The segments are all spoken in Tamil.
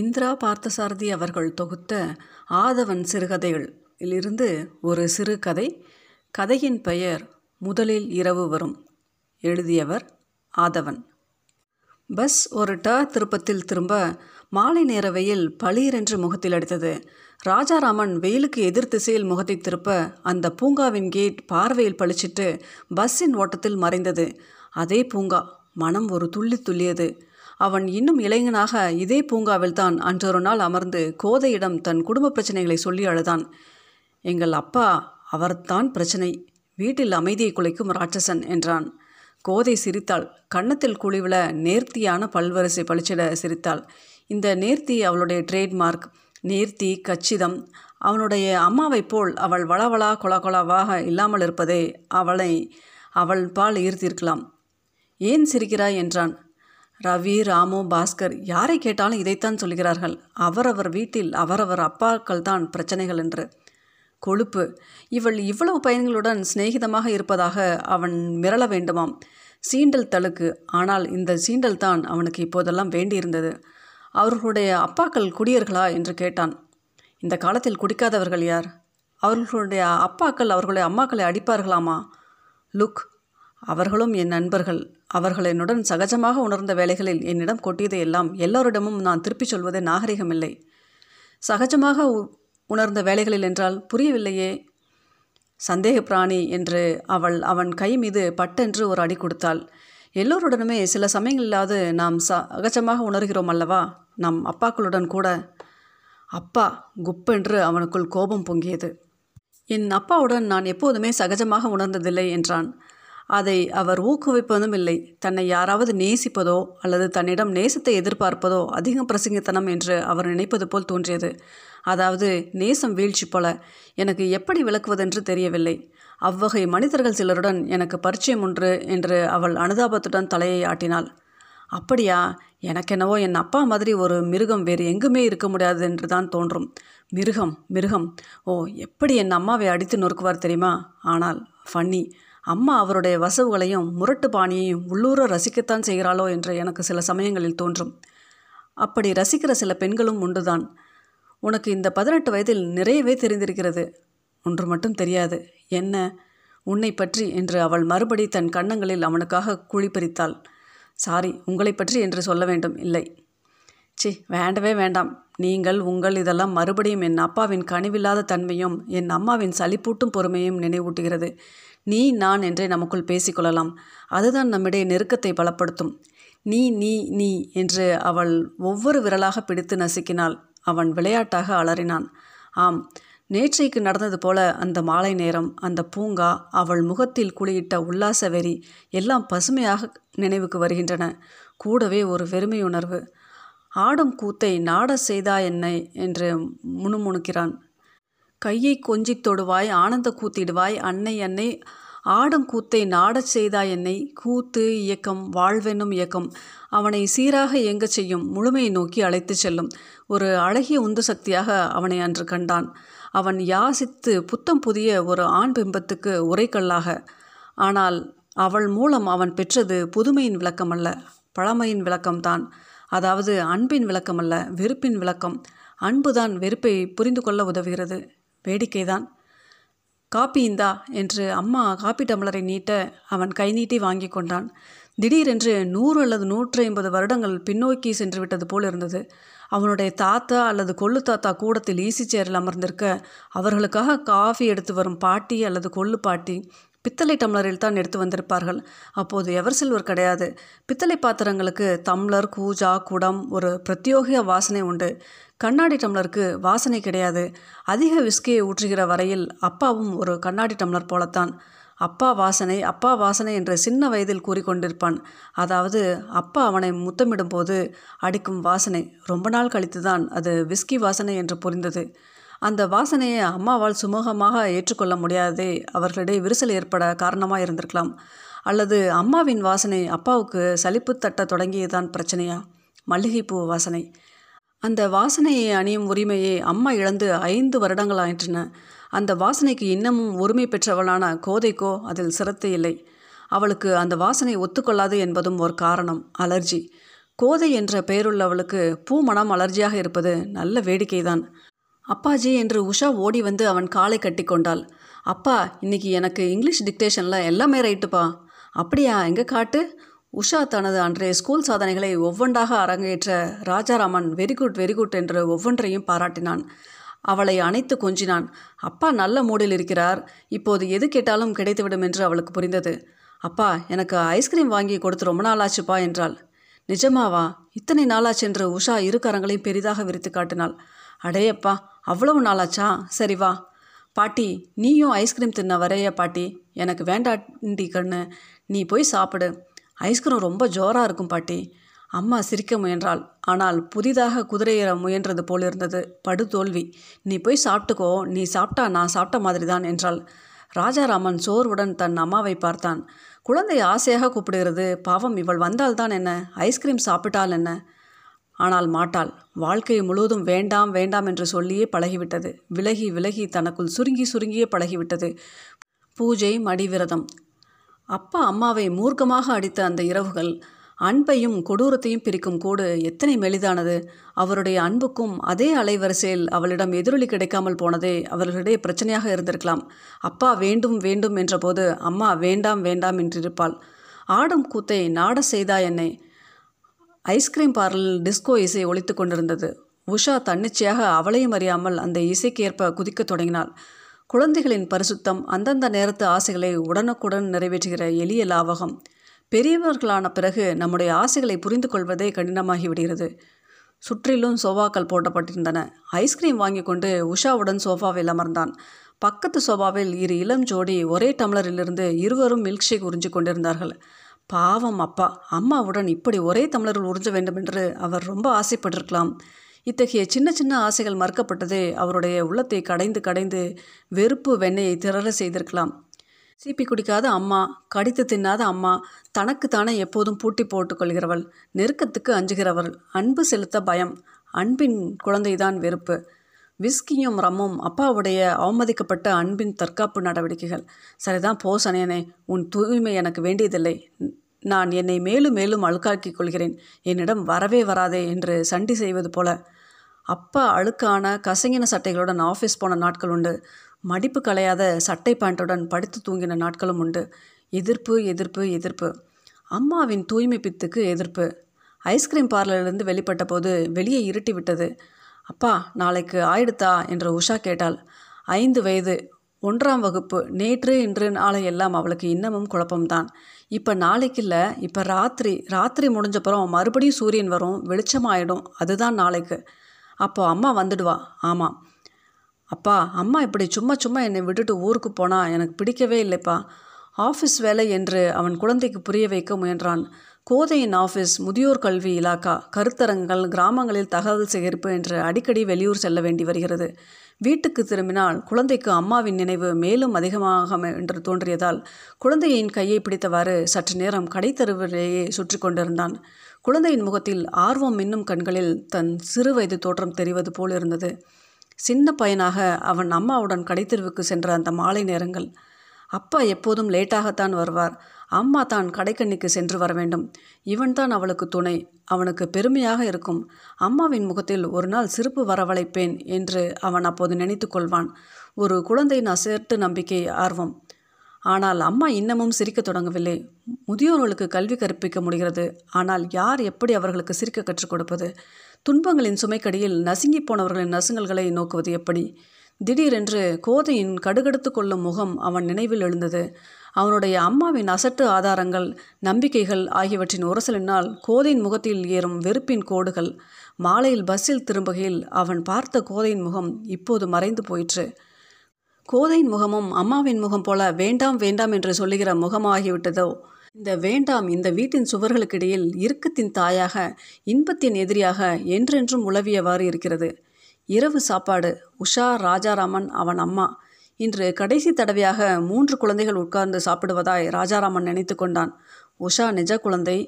இந்திரா பார்த்தசாரதி அவர்கள் தொகுத்த ஆதவன் சிறுகதைகளிலிருந்து ஒரு சிறுகதை கதையின் பெயர் முதலில் இரவு வரும் எழுதியவர் ஆதவன். பஸ் ஒரு ட திருப்பத்தில் திரும்ப மாலை நேர வெயில் பளீரென்று முகத்தில் அடித்தது. ராஜாராமன் வெயிலுக்கு எதிர் திசையில் முகத்தை திருப்ப அந்த பூங்காவின் கேட் பார்வையில் பளிச்சிட்டு பஸ்ஸின் ஓட்டத்தில் மறைந்தது. அதே பூங்கா மனம் ஒரு துள்ளி துள்ளியது. அவன் இன்னும் இளைஞனாக இதே பூங்காவில் தான் அன்றொரு நாள் அமர்ந்து கோதையிடம் தன் குடும்ப பிரச்சனைகளை சொல்லி அழுதான். எங்கள் அப்பா அவர்தான் பிரச்சனை. வீட்டில் அமைதியை குலைக்கும் ராட்சசன் என்றான். கோதை சிரித்தாள். கன்னத்தில் குழிவில நேர்த்தியான பல்வரிசை பளிச்சிட சிரித்தாள். இந்த நேர்த்தி அவளுடைய ட்ரேட்மார்க் நேர்த்தி கச்சிதம். அவனுடைய அம்மாவைப் போல் அவள் வளவளா கொலகொலாவாக இல்லாமல் இருப்பதே அவளை அவள் பால் ஈர்த்திருக்கலாம். ஏன் சிரிக்கிறாய்? என்றான். ரவி ராமு பாஸ்கர் யாரை கேட்டாலும் இதைத்தான் சொல்கிறார்கள். அவரவர் வீட்டில் அவரவர் அப்பாக்கள் தான் பிரச்சனைகள் என்று. கொழுப்பு. இவள் இவ்வளவு பையன்களுடன் சிநேகிதமாக இருப்பதாக அவன் மிரள வேண்டுமாம். சீண்டல் தழுக்கு. ஆனால் இந்த சீண்டல் தான் அவனுக்கு இப்போதெல்லாம் வேண்டியிருந்தது. அவர்களுடைய அப்பாக்கள் குடியர்களா என்று கேட்டான். இந்த காலத்தில் குடிக்காதவர்கள் யார்? அவர்களுடைய அப்பாக்கள் அவர்களுடைய அம்மாக்களை அடிப்பார்களாமா? லுக். அவர்களும் என் நண்பர்கள். அவர்கள் என்னுடன் சகஜமாக உணர்ந்த வேலைகளில் என்னிடம் கொட்டியதை எல்லாம் எல்லோரிடமும் நான் திருப்பிச் சொல்வதே நாகரிகமில்லை. சகஜமாக உணர்ந்த வேலைகளில் என்றால் புரியவில்லையே. சந்தேக பிராணி என்று அவள் அவன் கை மீது பட்டென்று ஒரு அடி கொடுத்தாள். எல்லோருடனுமே சில சமயங்களில்லாது நாம் சகஜமாக உணர்கிறோம் அல்லவா? நம் அப்பாக்களுடன் கூட. அப்பா குப்பென்று அவனுக்குள் கோபம் பொங்கியது. என் அப்பாவுடன் நான் எப்போதுமே சகஜமாக உணர்ந்ததில்லை என்றான். அதை அவர் ஊக்குவிப்பதும் இல்லை. தன்னை யாராவது நேசிப்பதோ அல்லது தன்னிடம் நேசத்தை எதிர்பார்ப்பதோ அதிகம் பிரசங்கித்தனம் என்று அவர் நினைப்பது போல் தோன்றியது. அதாவது நேசம் வீழ்ச்சி போல எனக்கு எப்படி விளக்குவதென்று தெரியவில்லை. அவ்வகை மனிதர்கள் சிலருடன் எனக்கு பரிச்சயம் உண்டு என்று அவள் அனுதாபத்துடன் தலையை ஆட்டினாள். அப்படியா? எனக்கென்னவோ என் அப்பா மாதிரி ஒரு மிருகம் வேறு எங்குமே இருக்க முடியாது என்று தான் தோன்றும். மிருகம் மிருகம். ஓ எப்படி என் அம்மாவை அடித்து நொறுக்குவார் தெரியுமா? ஆனால் ஃபன்னி அம்மா அவருடைய வசவுகளையும் முரட்டு பாணியையும் உள்ளூர ரசிக்கத்தான் செய்கிறாளோ என்று எனக்கு சில சமயங்களில் தோன்றும். அப்படி ரசிக்கிற சில பெண்களும் உண்டுதான். உனக்கு இந்த பதினெட்டு வயதில் நிறையவே தெரிந்திருக்கிறது. ஒன்று மட்டும் தெரியாது. என்ன? உன்னை பற்றி என்று அவள் மறுபடி தன் கன்னங்களில் அவனுக்காக குழிப்பறித்தாள். சாரி உங்களை பற்றி என்று சொல்ல வேண்டும். இல்லை. சி வேண்டவே வேண்டாம். நீங்கள் உங்கள் இதெல்லாம் மறுபடியும் என் அப்பாவின் கனிவில்லாத தன்மையும் என் அம்மாவின் சளிப்பூட்டும் பொறுமையும் நினைவூட்டுகிறது. நீ நான் என்றே நமக்குள் பேசிக்கொள்ளலாம். அதுதான் நம்மிடையே நெருக்கத்தை பலப்படுத்தும். நீ நீ நீ என்று அவள் ஒவ்வொரு விரலாக பிடித்து நசுக்கினாள். அவன் விளையாட்டாக அலறினான். ஆம் நேற்றைக்கு நடந்தது போல அந்த மாலை நேரம் அந்த பூங்கா அவள் முகத்தில் குளியிட்ட உல்லாச வெறி எல்லாம் பசுமையாக நினைவுக்கு வருகின்றன. கூடவே ஒரு வெறுமையுணர்வு. ஆடும் கூத்தை நாட செய்தா என்னை? என்று முணுமுணுக்கிறான். கையை கொஞ்சித் தொடுவாய் ஆனந்த கூத்திடுவாய். அன்னை அன்னை ஆடும் கூத்தை நாடச் செய்தாய் என்னை. கூத்து இயக்கம் வாழ்வெனும் இயக்கம். அவனை சீராக இயங்கச் செய்யும் முழுமையை நோக்கி அழைத்துச் செல்லும். ஒரு அழகிய உந்து சக்தியாக அவனை அன்று கண்டான். அவன் யாசித்து புத்தம் புதிய ஒரு ஆண் பிம்பத்துக்கு உரைக்கல்லாக. ஆனால் அவள் மூலம் அவன் பெற்றது புதுமையின் விளக்கமல்ல பழமையின் விளக்கம்தான். அதாவது அன்பின் விளக்கமல்ல வெறுப்பின் விளக்கம். அன்புதான் வெறுப்பை புரிந்து கொள்ள உதவுகிறது. வேடிக்கைதான். காப்பி இந்தா என்று அம்மா காப்பி டம்ளரை நீட்ட அவன் கை நீட்டி வாங்கி கொண்டான். திடீரென்று நூறு அல்லது நூற்றி ஐம்பது வருடங்கள் பின்னோக்கி சென்று விட்டது போல் இருந்தது. அவனுடைய தாத்தா அல்லது கொள்ளு தாத்தா கூடத்தில் ஈசி சேரில் அமர்ந்திருக்க அவர்களுக்காக காஃபி எடுத்து வரும் பாட்டி அல்லது கொள்ளு பாட்டி பித்தளை டம்ளரில் தான் எடுத்து வந்திருப்பார்கள். அப்போது எவர் சில்வர் கிடையாது. பித்தளை பாத்திரங்களுக்கு தம்ளர் கூஜா குடம் ஒரு பிரத்யோக வாசனை உண்டு. கண்ணாடி டம்ளருக்கு வாசனை கிடையாது. அதிக விஸ்கியை ஊற்றுகிற வரையில் அப்பாவும் ஒரு கண்ணாடி டம்ளர் போலத்தான். அப்பா வாசனை அப்பா வாசனை என்று சின்ன வயதில் கூறிக்கொண்டிருப்பான். அதாவது அப்பா அவனை முத்தமிடும் போது அடிக்கும் வாசனை ரொம்ப நாள் கழித்துதான் அது விஸ்கி வாசனை என்று புரிந்தது. அந்த வாசனையை அம்மாவால் சுமூகமாக ஏற்றுக்கொள்ள முடியாதே அவர்களிடையே விரிசல் ஏற்பட காரணமாக இருந்திருக்கலாம். அல்லது அம்மாவின் வாசனை அப்பாவுக்கு சலிப்பு தட்ட தொடங்கியதான் பிரச்சனையா? மல்லிகைப்பூ வாசனை. அந்த வாசனையை அணியும் உரிமையை அம்மா இழந்து ஐந்து வருடங்கள் ஆயிற்றன அந்த வாசனைக்கு இன்னமும் உரிமை பெற்றவளான கோதைக்கோ அதில் சிரத்தை இல்லை. அவளுக்கு அந்த வாசனை ஒத்துக்கொள்ளாது என்பதும் ஒரு காரணம் அலர்ஜி. கோதை என்ற பெயருள்ளவளுக்கு பூ மனம் அலர்ஜியாக இருப்பது நல்ல வேடிக்கைதான். அப்பாஜி என்று உஷா ஓடி வந்து அவன் காலை கட்டி கொண்டாள். அப்பா இன்னைக்கு எனக்கு இங்கிலீஷ் டிக்டேஷனில் எல்லாமே ரைட்டுப்பா. அப்படியா எங்கே காட்டு? உஷா தனது அன்றைய ஸ்கூல் சாதனைகளை ஒவ்வொன்றாக அரங்கேற்ற Rajaraman very good very good என்று ஒவ்வொன்றையும் பாராட்டினான். அவளை அணைத்து கொஞ்சினான். அப்பா நல்ல மூடில் இருக்கிறார். இப்போது எது கேட்டாலும் கிடைத்துவிடும் என்று அவளுக்கு புரிந்தது. அப்பா எனக்கு ஐஸ்கிரீம் வாங்கி கொடுத்து ரொம்ப நாளாச்சுப்பா என்றாள். நிஜமாவா? இத்தனை நாளாச்சு என்று உஷா இரு கரங்களையும் பெரிதாக விரித்து காட்டினாள். அடேயப்பா அவ்வளவு நாளாச்சா? சரி வா. பாட்டி நீயும் ஐஸ்கிரீம் தின்ன வரைய பாட்டி. எனக்கு வேண்டாண்டி கண்ணு. நீ போய் சாப்பிடு. ஐஸ்கிரீம் ரொம்ப ஜோராக இருக்கும் பாட்டி. அம்மா சிரிக்க முயன்றாள். ஆனால் புதிதாக குதிரையேற முயன்றது போலிருந்தது படு தோல்வி. நீ போய் சாப்பிட்டுக்கோ. நீ சாப்பிட்டா நான் சாப்பிட்ட மாதிரி தான் என்றாள். ராஜாராமன் சோர்வுடன் தன் அம்மாவை பார்த்தான். குழந்தை ஆசையாக கூப்பிடுகிறது. பாவம் இவள் வந்தால்தான் என்ன? ஐஸ்கிரீம் சாப்பிட்டால் என்ன? ஆனால் மாட்டாள். வாழ்க்கை முழுவதும் வேண்டாம் வேண்டாம் என்று சொல்லியே பழகிவிட்டது. விலகி விலகி தனக்குள் சுருங்கி சுருங்கியே பழகிவிட்டது. பூஜை மடிவிரதம். அப்பா அம்மாவை மூர்க்கமாக அடித்த அந்த இரவுகள் அன்பையும் கொடூரத்தையும் பிரிக்கும் கோடு எத்தனை மெலிதானது. அவருடைய அன்புக்கும் அதே அலைவரிசையில் அவளிடம் எதிரொலி கிடைக்காமல் போனதே அவர்களிடையே பிரச்சனையாக இருந்திருக்கலாம். அப்பா வேண்டும் வேண்டும் என்றபோது அம்மா வேண்டாம் வேண்டாம் என்றிருப்பாள். ஆடும் கூத்தை நாட செய்தா என்னை ஐஸ்கிரீம் பார்லரில் டிஸ்கோ இசை ஒழித்து கொண்டிருந்தது. உஷா தன்னிச்சையாக அவளையும் அறியாமல் அந்த இசைக்கேற்ப குதிக்க தொடங்கினாள். குழந்தைகளின் பரிசுத்தம் அந்தந்த நேரத்து ஆசைகளை உடனுக்குடன் நிறைவேற்றுகிற எளிய லாவகம். பெரியவர்களான பிறகு நம்முடைய ஆசைகளை புரிந்து கொள்வதே கடினமாகிவிடுகிறது சுற்றிலும் சோஃபாக்கள் போட்டப்பட்டிருந்தன. ஐஸ்கிரீம் வாங்கி கொண்டு உஷாவுடன் சோஃபாவில் அமர்ந்தான். பக்கத்து சோபாவில் இரு இளம் ஜோடி ஒரே டம்ளரிலிருந்து இருவரும் மில்க் ஷேக் உறிஞ்சு கொண்டிருந்தார்கள். பாவம் அப்பா. அம்மாவுடன் இப்படி ஒரே தமிழர்கள் உறிஞ்ச வேண்டும் என்று அவர் ரொம்ப ஆசைப்பட்டிருக்கலாம். இத்தகைய சின்ன சின்ன ஆசைகள் மறுக்கப்பட்டதே அவருடைய உள்ளத்தை கடைந்து கடைந்து வெறுப்பு வெண்ணையை திரற செய்திருக்கலாம். சீப்பி குடிக்காத அம்மா கடித்து தின்னாத அம்மா தனக்குத்தானே எப்போதும் பூட்டி போட்டுக்கொள்கிறவள் நெருக்கத்துக்கு அஞ்சுகிறவள் அன்பு செலுத்த பயம் அன்பின் குழந்தைதான் வெறுப்பு. விஸ்கியும் ரம்மும் அப்பாவுடைய அவமதிக்கப்பட்ட அன்பின் தற்காப்பு நடவடிக்கைகள். சரிதான் போ சனையனே உன் தூய்மை எனக்கு வேண்டியதில்லை. நான் என்னை மேலும் மேலும் அழுக்காக்கிக் கொள்கிறேன். என்னிடம் வரவே வராதே என்று சண்டி செய்வது போல. அப்பா அழுக்கான கசங்கின சட்டைகளுடன் ஆஃபீஸ் போன நாட்கள் உண்டு. மடிப்பு களையாத சட்டை பேண்ட்டுடன் படித்து தூங்கின நாட்களும் உண்டு. எதிர்ப்பு எதிர்ப்பு எதிர்ப்பு. அம்மாவின் தூய்மை பித்துக்கு எதிர்ப்பு. ஐஸ்கிரீம் பார்லரிலிருந்து வெளிப்பட்ட போது வெளியே இருட்டி விட்டது அப்பா நாளைக்கு ஆயிடுத்தா? என்று உஷா கேட்டாள். ஐந்து வயது. ஒன்றாம் வகுப்பு. நேற்று இன்று நாளை எல்லாம் அவளுக்கு இன்னமும் குழப்பம்தான். இப்போ நாளைக்கு இல்லை இப்போ ராத்திரி. ராத்திரி முடிஞ்சப்புறம் மறுபடியும் சூரியன் வரும். வெளிச்சமாயிடும். அதுதான் நாளைக்கு. அப்போ அம்மா வந்துடுவா. ஆமாம். அப்பா அம்மா இப்படி சும்மா சும்மா என்னை விட்டுட்டு ஊருக்கு போனால் எனக்கு பிடிக்கவே இல்லைப்பா. ஆஃபீஸ் வேலை என்று அவன் குழந்தைக்கு புரிய வைக்க முயன்றான். கோதையின் ஆஃபீஸ் முதியோர் கல்வி இலாக்கா கருத்தரங்கள் கிராமங்களில் தகவல் சேகரிப்பு என்று அடிக்கடி வெளியூர் செல்ல வேண்டி வருகிறது. வீட்டுக்கு திரும்பினால் குழந்தைக்கு அம்மாவின் நினைவு மேலும் அதிகமாக என்று தோன்றியதால் குழந்தையின் கையை பிடித்தவாறு சற்று நேரம் கடைத்தருவிலேயே சுற்றி கொண்டிருந்தான். குழந்தையின் முகத்தில் ஆர்வம் மின்னும் கண்களில் தன் சிறு வயது தோற்றம் தெரிவது போல் இருந்தது. சின்ன பையனாக அவன் அம்மாவுடன் கடைத்தெருவுக்கு சென்ற அந்த மாலை நேரங்கள். அப்பா எப்போதும் லேட்டாகத்தான் வருவார். அம்மா தான் கடைக்கண்ணிக்கு சென்று வர வேண்டும். இவன்தான் அவளுக்கு துணை. அவனுக்கு பெருமையாக இருக்கும். அம்மாவின் முகத்தில் ஒரு நாள் சிரிப்பு வரவழைப்பேன் என்று அவன் அப்போது நினைத்து கொள்வான். ஒரு குழந்தையின் அசர்ட்டு நம்பிக்கை ஆர்வம். ஆனால் அம்மா இன்னமும் சிரிக்கத் தொடங்கவில்லை. முதியோர்களுக்கு கல்வி கற்பிக்க முடிகிறது. ஆனால் யார் எப்படி அவர்களுக்கு சிரிக்க கற்றுக் கொடுப்பது? துன்பங்களின் சுமைக்கடியில் நசுங்கி போனவர்களின் நசுங்கல்களை நோக்குவது எப்படி? திடீரென்று கோதையின் கடுகடுத்து கொள்ளும் முகம் அவன் நினைவில் எழுந்தது. அவனுடைய அம்மாவின் அசட்டு ஆதாரங்கள் நம்பிக்கைகள் ஆகியவற்றின் உரசலினால் கோதையின் முகத்தில் ஏறும் வெறுப்பின் கோடுகள். மாலையில் பஸ்ஸில் திரும்புகையில் அவன் பார்த்த கோதையின் முகம் இப்போது மறைந்து போயிற்று. கோதையின் முகமும் அம்மாவின் முகம் போல வேண்டாம் வேண்டாம் என்று சொல்லுகிற முகமாகிவிட்டதோ? இந்த வேண்டாம் இந்த வீட்டின் சுவர்களுக்கிடையில் இறுக்கத்தின் தாயாக இன்பத்தின் எதிரியாக என்றென்றும் உளவியவாறு இருக்கிறது. இரவு சாப்பாடு உஷா ராஜாராமன் அவன் அம்மா. இன்று கடைசி தடவையாக மூன்று குழந்தைகள் உட்கார்ந்து சாப்பிடுவதாய் ராஜாராமன் நினைத்து கொண்டான். உஷா நிஜ குழந்தை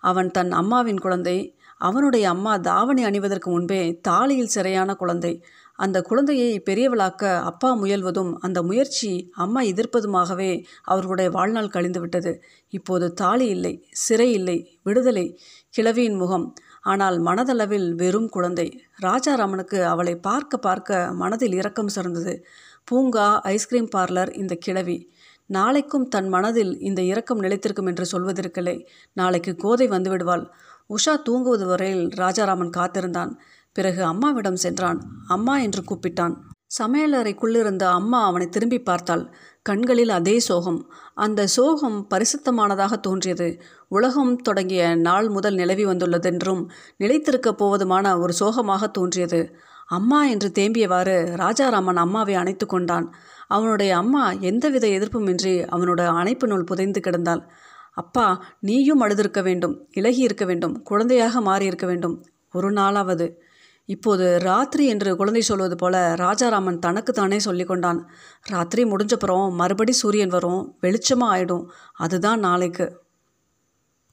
அவன் தன் அம்மாவின் குழந்தை அவனுடைய அம்மா தாவணி அணிவதற்கு முன்பே தாலியில் சிறையான குழந்தை. அந்த குழந்தையை பெரியவளாக்க அப்பா முயல்வதும் அந்த முயற்சி அம்மா எதிர்ப்பதுமாகவே அவர்களுடைய வாழ்நாள் கழிந்துவிட்டது. இப்போது தாலி இல்லை சிறை இல்லை விடுதலை கிழவியின் முகம். ஆனால் மனதளவில் வெறும் குழந்தை. ராஜாராமனுக்கு அவளை பார்க்க பார்க்க மனதில் இரக்கம் சிறந்தது. பூங்கா ஐஸ்கிரீம் பார்லர் இந்த கிழவி. நாளைக்கும் தன் மனதில் இந்த இரக்கம் நிலைத்திருக்கும் என்று சொல்வதற்கில்லை. நாளைக்கு கோதை வந்துவிடுவாள். உஷா தூங்குவது வரையில் ராஜாராமன் காத்திருந்தான். பிறகு அம்மாவிடம் சென்றான். அம்மா என்று கூப்பிட்டான். சமையலறைக்குள்ளிருந்த அம்மா அவனை திரும்பி பார்த்தாள். கண்களில் அதே சோகம். அந்த சோகம் பரிசுத்தமானதாக தோன்றியது. உலகம் தொடங்கிய நாள் முதல் நிலவி வந்துள்ளதென்றும் நிலைத்திருக்கப் போவதுமான ஒரு சோகமாக தோன்றியது. அம்மா என்று தேம்பியவாறு ராஜாராமன் அம்மாவை அணைத்து கொண்டான். அவனுடைய அம்மா எந்தவித எதிர்ப்புமின்றி அவனோட அணைப்பினுள் புதைந்து கிடந்தாள். அப்பா நீயும் அழுதிருக்க வேண்டும் இலகி இருக்க வேண்டும் குழந்தையாக மாறியிருக்க வேண்டும். ஒரு நாளாவது. இப்போது ராத்திரி என்று குழந்தை சொல்வது போல ராஜாராமன் தனக்குத்தானே சொல்லி கொண்டான். ராத்திரி முடிஞ்சப்புறம் மறுபடி சூரியன் வரும் வெளிச்சமாக ஆயிடும். அதுதான் நாளைக்கு.